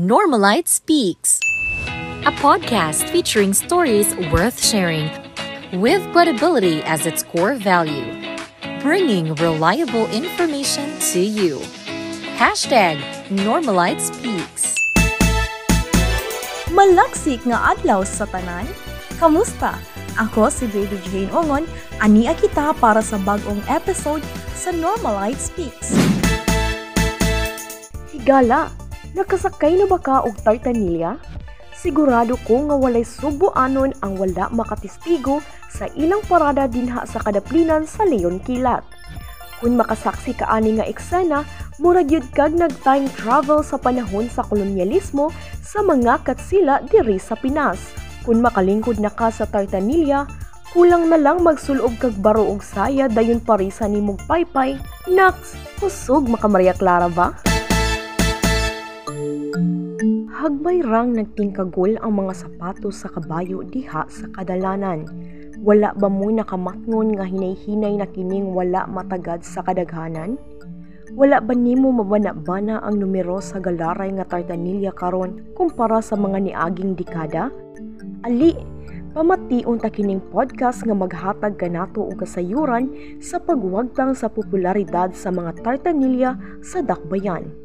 Normalite Speaks, a podcast featuring stories worth sharing with credibility as its core value, bringing reliable information to you. Hashtag Normalite Speaks. Malaksik nga adlaw sa tanan. Kamusta? Ako si Baby Jane Ongon, ania kita para sa bagong episode sa Normalite Speaks. Higala, nakasakay na ba ka og tartanilya? Sigurado ko nga walay subuanon ang wala makatistigo sa ilang parada dinha sa kadaplinan sa Leon Kilat. Kung makasaksi ka ani nga eksena, murag yun kag nag-time travel sa panahon sa kolonyalismo sa mga katsila diri sa Pinas. Kung makalingkod na ka sa Tartanilla, kulang na lang magsulog kag baro og saya dayon parisa ni mong paypay. Naks, kusog maka Maria Clara ba? Hagbay rang nagtingkagol ang mga sapatos sa kabayo diha sa kadalanan. Wala ba mo nakamatngon nga hinay-hinay na kining wala matagad sa kadaghanan? Wala ba nimo mabana-bana ang numero sa galaray nga tartanilya karon kumpara sa mga niaging dekada? Ali, pamation ta kining podcast nga maghatag kanato og kasayuran sa pagwagtang sa popularidad sa mga tartanilya sa dakbayan.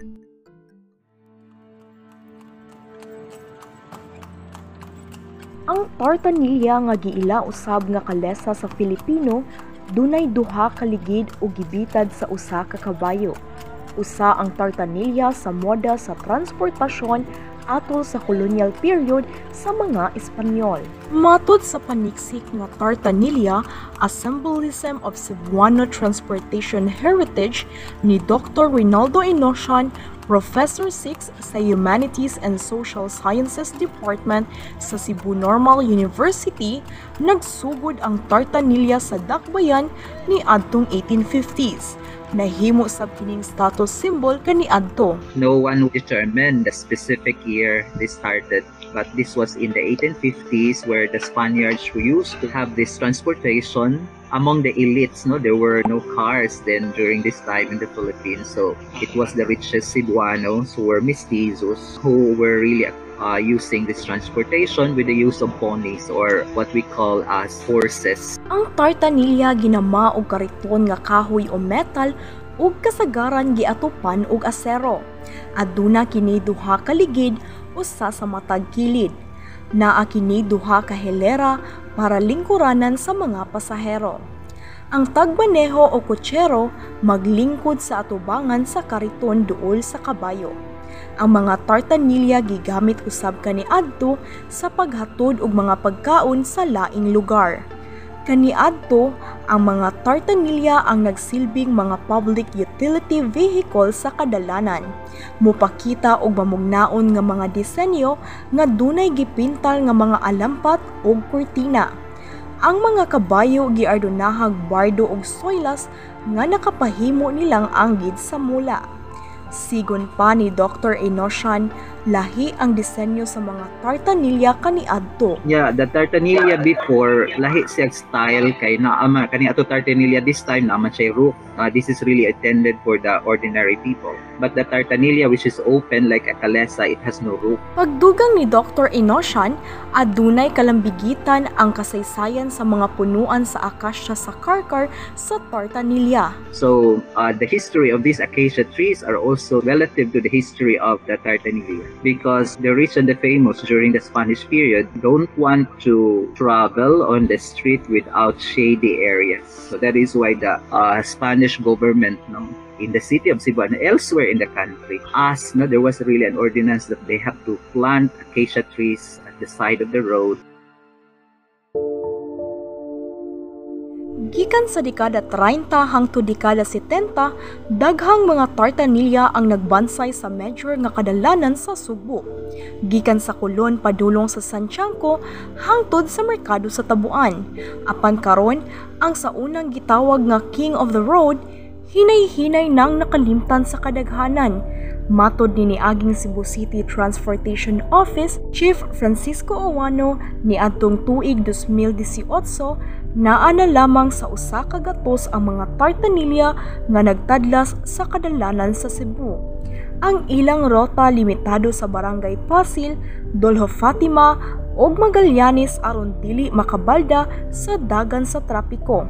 Ang tartanilya nga giila usab nga kalesa sa Filipino dunay duha ka ligid o gibitad sa usa ka kabayo. Usa ang tartanilya sa moda sa transportasyon atol sa colonial period sa mga Espanyol. Matod sa paniksik nga tartanilya, a symbolism of Cebuano transportation heritage ni Dr. Rinaldo Inosian Professor 6 sa Humanities and Social Sciences Department sa Cebu Normal University, nagsugod ang tartanilya sa dakbayan ni adtong 1850s. Nahimo sa kining status symbol kani adto. No one determined the specific year this started, but this was in the 1850s where the Spaniards used to have this transportation among the elites no there were no cars then during this time in the Philippines so it was the richest Cebuanos who were mestizos who were really uh, using this transportation with the use of ponies or what we call as horses. Ang tartanilya ginama og kariton nga kahoy o metal ug kasagaran giatupan og asero. Aduna kini duha ka ligid usa sa matag kilid. Naa kini duha ka helera para lingkuranan sa mga pasahero. Ang tagmaneho o kutsero maglingkod sa atubangan sa kariton duol sa kabayo. Ang mga tartanilya gigamit usab kani adto sa paghatod og mga pagkaon sa laing lugar. Kaniadto, ang mga tartanilya ang nagsilbing mga public utility vehicle sa kadalanan. Mupakita og mamugnaon nga mga disenyo nga dunay gipintal nga mga alampat ug kurtina. Ang mga kabayo giardonahag bardo og soylas nga nakapahimo nilang anggid sa mula. Sigon pa ni Dr. Inoshan, lahi ang disenyo sa mga tartanilya kaniadto. Yeah, the tartanilya before lahi siya style kay naama kani ato tartanilya this time naman siya roof. Uh, this is really intended for the ordinary people. But the tartanilya which is open like a kalesa, it has no roof. Pagdugang ni Dr. Inoshan, adunay kalambigitan ang kasaysayan sa mga punuan sa akasya sa Karkar sa tartanilya. So, uh, the history of these acacia trees are also relative to the history of the tartanilya because the rich and the famous during the Spanish period don't want to travel on the street without shady areas. So that is why the uh, Spanish government no, in the city of Cebu and elsewhere in the country asked, no, there was really an ordinance that they have to plant acacia trees at the side of the road Gikan sa dekada 30 hangtod dekada 70, daghang mga tartanilya ang nagbansay sa major nga kadalanan sa Subo. Gikan sa Kulon padulong sa Santiago hangtod sa merkado sa Tabuan. Apan karon, ang sa unang gitawag nga King of the Road, hinay-hinay nang nakalimtan sa kadaghanan. Matod ni niaging Cebu City Transportation Office Chief Francisco Owano ni adtong tuig 2018 naa na lamang sa usa ka gatos ang mga tartanilya nga nagtadlas sa kadalanan sa Cebu. ang ilang rota limitado sa Barangay Pasil, Dolho Fatima ug Magallanes aron dili makabalda sa dagan sa trapiko.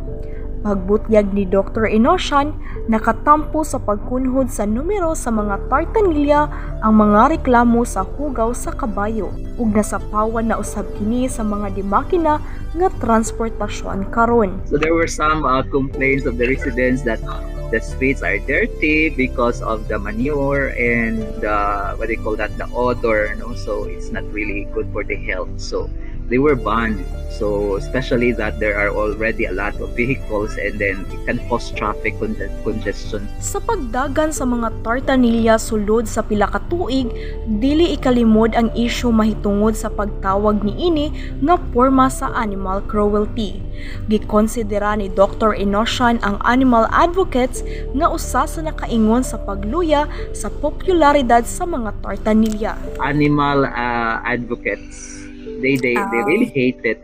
Pagbutyag ni Dr. Inoshan, nakatampo sa pagkunhod sa numero sa mga tartanilya ang mga reklamo sa hugaw sa kabayo ug nasapawan na usab kini sa mga dimakina nga transportasyon karon. So there were some uh, complaints of the residents that the streets are dirty because of the manure and uh, what they call that the odor no so it's not really good for the health so they were banned so especially that there are already a lot of vehicles and then it can cause traffic con- congestion Sa pagdagan sa mga tartanilya sulod sa pila ka tuig, dili ikalimod ang isyu mahitungod sa pagtawag ni ini nga porma sa animal cruelty. Gikonsidera ni Dr. Inoshan ang animal advocates nga usa sa nakaingon sa pagluya sa popularidad sa mga tartanilya. animal uh, advocates they they, they Oh. really hate it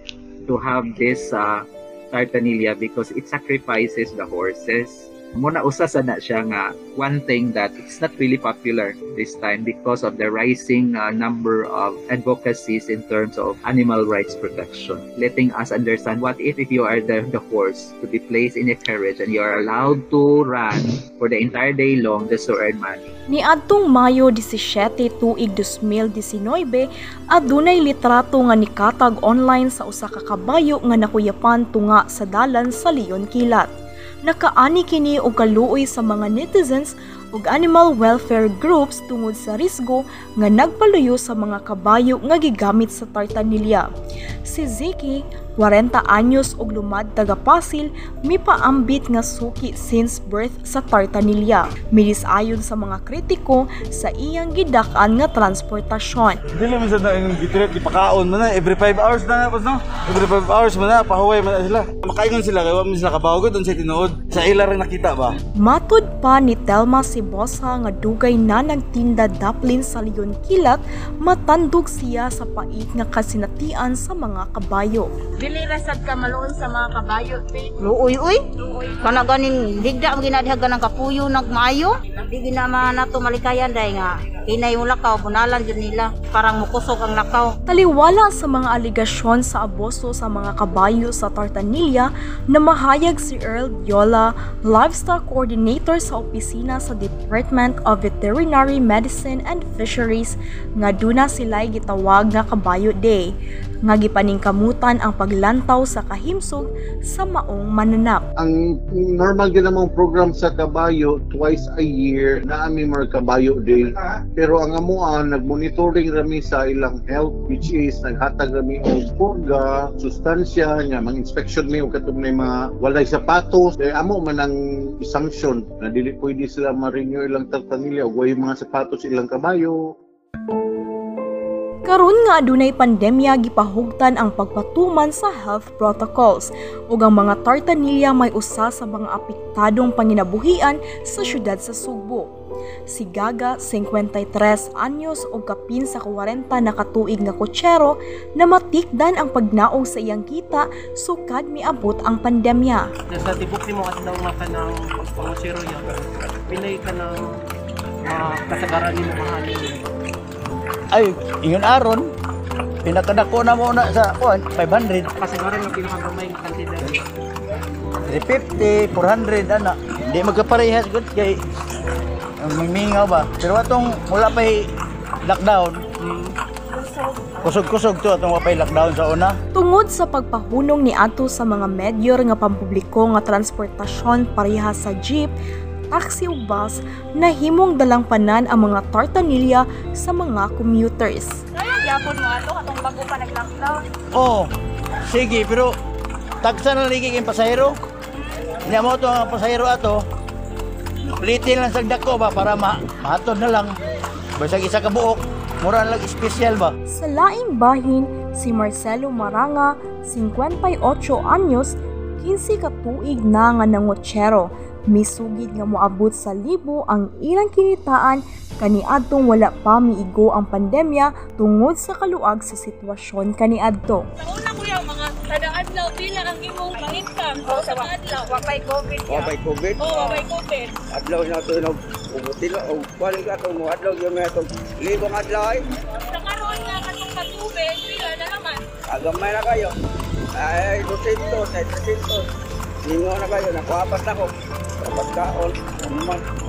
to have this uh, tartanilla because it sacrifices the horses muna usa sa na siya nga one thing that it's not really popular this time because of the rising uh, number of advocacies in terms of animal rights protection letting us understand what if if you are the, the horse to be placed in a carriage and you are allowed to run for the entire day long just to earn money Niadtong Mayo 17 tuig 2019, adunay litrato nga nikatag online sa usa ka kabayo nga nakuyapan tunga sa dalan sa Leon Kilat. Nakaani kini og kaluoy sa mga netizens ug animal welfare groups tungod sa risgo nga nagpaluyo sa mga kabayo nga gigamit sa tartanilya. Si Ziki, 40 anyos og lumad taga Pasil, mipaambit nga suki since birth sa tartanilya. Milisayon sa mga kritiko sa iyang gidak-an nga transportasyon. Dili man sa na yung gitirit ipakaon mo na every 5 hours na tapos no. Every 5 hours mo na pahuway mo na sila. Makaingon sila kay wa man sila kabawgod on sa tinuod. Sa ila rin nakita ba? Matud pa ni Telma Sibosa nga dugay na nagtinda daplin sa Leon Kilat, matandog siya sa pait nga kasinatian sa mga kabayo. Dili rasad ka maluon sa mga kabayo, te. Luoy uy. Kana ganing digda mo ginadiha ganang kapuyo nag maayo. Di ginama na to malikayan dai nga. Inay yung lakaw bunalan jud nila. Parang mukusog ang lakaw. Taliwala sa mga aligasyon sa abuso sa mga kabayo sa Tartanilla na mahayag si Earl Viola, livestock coordinator sa opisina sa Department of Veterinary Medicine and Fisheries nga duna sila'y gitawag nga Kabayo Day nga gipaningkamutan ang paglantaw sa kahimsog sa maong mananap. ang normal din namang program sa kabayo twice a year na ami mga kabayo day pero ang amuan nagmonitoring rami sa ilang health which is naghatag rami og purga sustansya nya mga inspection mi og katong mga walay sapatos. Eh, amo man ang sanction na dili pwede sila ma-renew ilang tartanilya og way mga sapatos ilang kabayo Karon nga adunay pandemya gipahugtan ang pagpatuman sa health protocols ug ang mga tartanilya may usa sa mga apektadong panginabuhian sa syudad sa Sugbo. Si Gaga, 53 anyos o kapin sa 40 na katuig nga kotsero na matikdan ang pagnaog sa iyang kita sukad miabot ang pandemya. Nasa tibok ni mo kasi daw nga ka ng pangusiro yan. Pinay ka ng mga kasagaran ni mo mahali. Ay ingon aron pinakadako na mo na sa kuan 500 Kasagaran ng pinakagamay kantidad. 350 400 ana. Hindi magkaparehas gud kay ang mimingaw ba? Pero atong wala pa lockdown. Kusog-kusog to atong wapay lockdown sa una. Tungod sa pagpahunong ni ato sa mga medyo nga pampubliko nga transportasyon pareha sa jeep, taxi ug bus, nahimong dalang panan ang mga tartanilya sa mga commuters. Yapon mo ato katong bago pa nag-lockdown. oh sige pero tagsa na lagi kay pasahero hindi mo to ang pasahero ato Litin lang sa dako ba para ma mahatod na lang. Basag isa ka buok, mura lang espesyal ba? Sa laing bahin, si Marcelo Maranga, 58 anyos, 15 katuig na nga nangotsero, Misugid nga moabot sa libo ang ilang kinitaan kaniadtong wala pa miigo ang pandemya tungod sa kaluag sa sitwasyon kaniadto. Sa una kuya, mga kada adlaw pila ang imong pang-income. O sa adlaw, wapay COVID. Wapay COVID. Oo, wapay COVID. Adlaw na ito na umutilo. O kuwaling ka mo adlaw yung may ito. Libong adlaw ay. Sa karoon nga katong katubig, pila na naman. Agamay na kayo. Ay, 200, ay 300. Ningo na kayo. Nakuhapas na ko. Dapat kaon.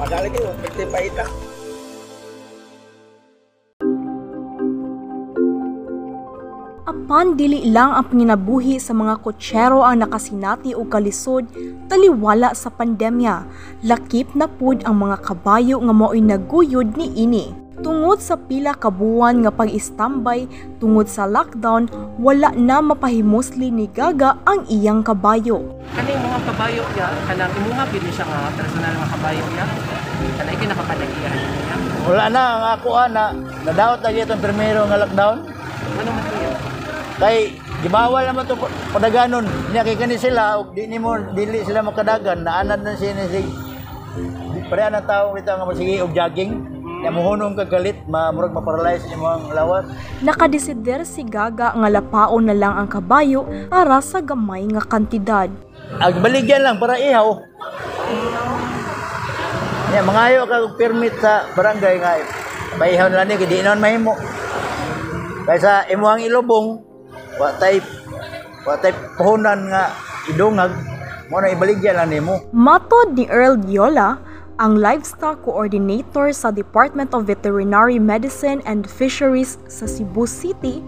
Madali kayo. Pwede pa ita. Apan dili lang ang panginabuhi sa mga kotsero ang nakasinati o kalisod taliwala sa pandemya. Lakip na pud ang mga kabayo nga mao'y naguyod ni ini. Tungod sa pila ka buwan nga pag-istambay tungod sa lockdown, wala na mapahimosli ni Gaga ang iyang kabayo. Kaning mga kabayo niya, kanang imunga gid ni siya nga personal nga kabayo niya. Kanang iki nakapadagihan niya. Wala na ang ako ana. Nadaot na itong primero nga lockdown. Ano man niya? Kay gibawal naman to padaganon. Nya kay kani sila ug di nimo dili sila makadagan naanan na siya ni sig. Pare ang tao dito nga sige og jogging. Nya mohunong ka galit, mamurag ma-paralyze nimo ang lawas. Nakadesider si Gaga nga lapaon na lang ang kabayo para sa gamay nga kantidad. Ag baligyan lang para ihaw. Nya mangayo ka og permit sa barangay nga baihaw na ni kay di naman mahimo. Kaysa imo ang ilubong, wa tay wa tay puhunan nga idungag mo na ibaligyan lang nimo. Matod ni Earl Diola, ang livestock coordinator sa Department of Veterinary Medicine and Fisheries sa Cebu City,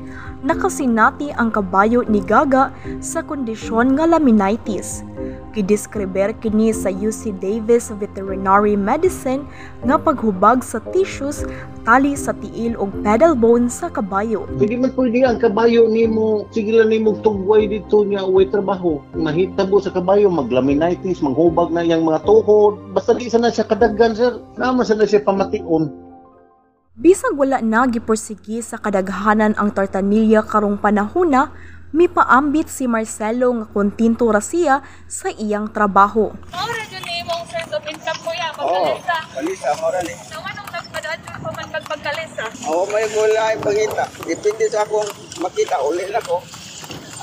nakasinati ang kabayo ni Gaga sa kondisyon nga laminitis. Gidiskriber kini sa UC Davis Veterinary Medicine nga paghubag sa tissues tali sa tiil ug pedal bone sa kabayo. Hindi man pwede ang kabayo nimo sige lang nimo tugway dito niya uway trabaho. Mahitabo sa kabayo maglaminitis, manghubag na yang mga tuhod. Basta di sana siya kadagan sir. Naman sana siya pamation. Bisag wala na giporsigi sa kadaghanan ang tartanilya karong panahona, mipaambit si Marcelo nga kontinto ra siya sa iyang trabaho. Maura dyan ni imong source of income kuya, Oo. pagkalisa. Kalisa, mora ni. Sa anong nagpadaan dyan pa man pagkalisa? Ako may gula ay pangita. Depende sa akong makita. Uli na ko.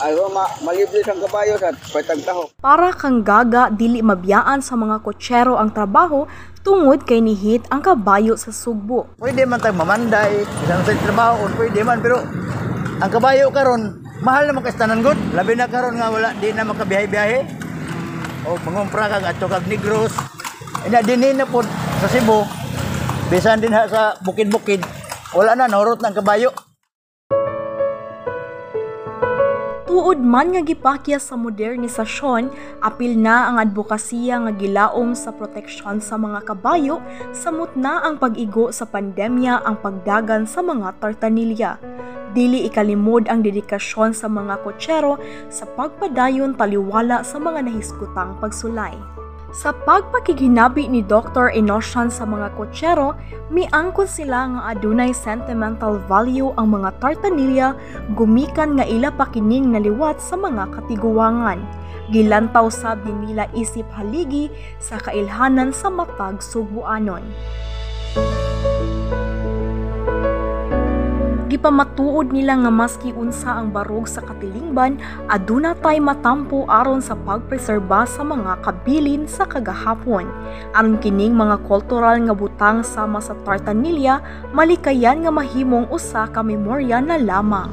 Ayaw ma maliblis ang kabayo sa patagtaho. Para kang gaga dili mabiyaan sa mga kotsero ang trabaho tungod kay nihit ang kabayo sa sugbo. Pwede man tag mamanday, isang sa trabaho, pwede man pero ang kabayo karon mahal na makastanan gud. Labi na karon nga wala di na makabiyahe-biyahe. O mangumpra kag adto kag Negros. Ina dinhi na pod sa Cebu. Bisan din ha sa bukid-bukid. Wala na naurot ng kabayo. Tuod man nga gipakya sa modernisasyon, apil na ang advokasya nga gilaom sa proteksyon sa mga kabayo, samot na ang pag-igo sa pandemya ang pagdagan sa mga tartanilya. Dili ikalimod ang dedikasyon sa mga kotsero sa pagpadayon taliwala sa mga nahiskutang pagsulay. Sa pagpakiginabi ni Dr. Enoshan sa mga kotsero, miangkon sila nga adunay sentimental value ang mga tartanilya gumikan nga ila pakining naliwat sa mga katiguangan. Gilantaw sab nila isip haligi sa kailhanan sa matag sugbuanon. Gipamatuod nila nga maski unsa ang barog sa katilingban, aduna tay matampo aron sa pagpreserba sa mga kabilin sa kagahapon. Aron kining mga kultural nga butang sama sa tartanilya, malikayan nga mahimong usa ka memorya na lamang.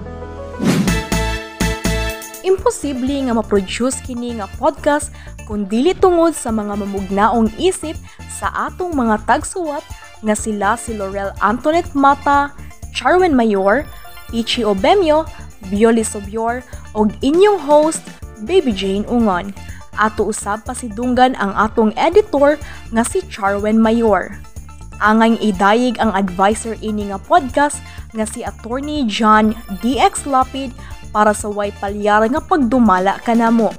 Imposible nga ma-produce kini nga podcast kung dili tungod sa mga mamugnaong isip sa atong mga tagsuwat nga sila si Laurel Antoinette Mata, Charwen Mayor, Ichi Obemyo, Bioli Sobior, og inyong host, Baby Jane Ungon. Ato usab pa si Dunggan ang atong editor nga si Charwen Mayor. Angay idayig ang advisor ini nga podcast nga si Attorney John DX Lapid para sa way palyar nga pagdumala kanamo.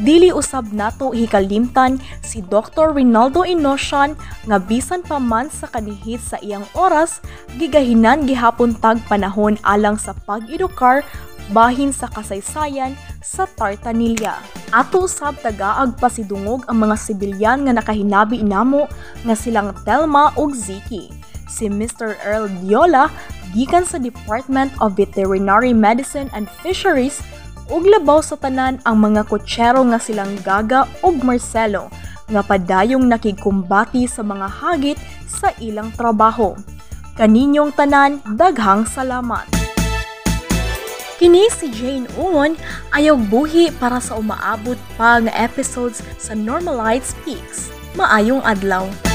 Dili usab nato hikalimtan si Dr. Rinaldo Inoshan nga bisan pa man sa kanihit sa iyang oras gigahinan gihapon tag panahon alang sa pag-edukar bahin sa kasaysayan sa Tartanilla. Ato usab tagaag pasidungog ang mga sibilyan nga nakahinabi inamo nga silang Telma ug Ziki. Si Mr. Earl Diola gikan sa Department of Veterinary Medicine and Fisheries ug labaw sa tanan ang mga kutsero nga silang Gaga ug Marcelo nga padayong nakigkumbati sa mga hagit sa ilang trabaho. Kaninyong tanan, daghang salamat. Kini si Jane Uwon ayaw buhi para sa umaabot pa nga episodes sa Normalized Speaks. Maayong adlaw.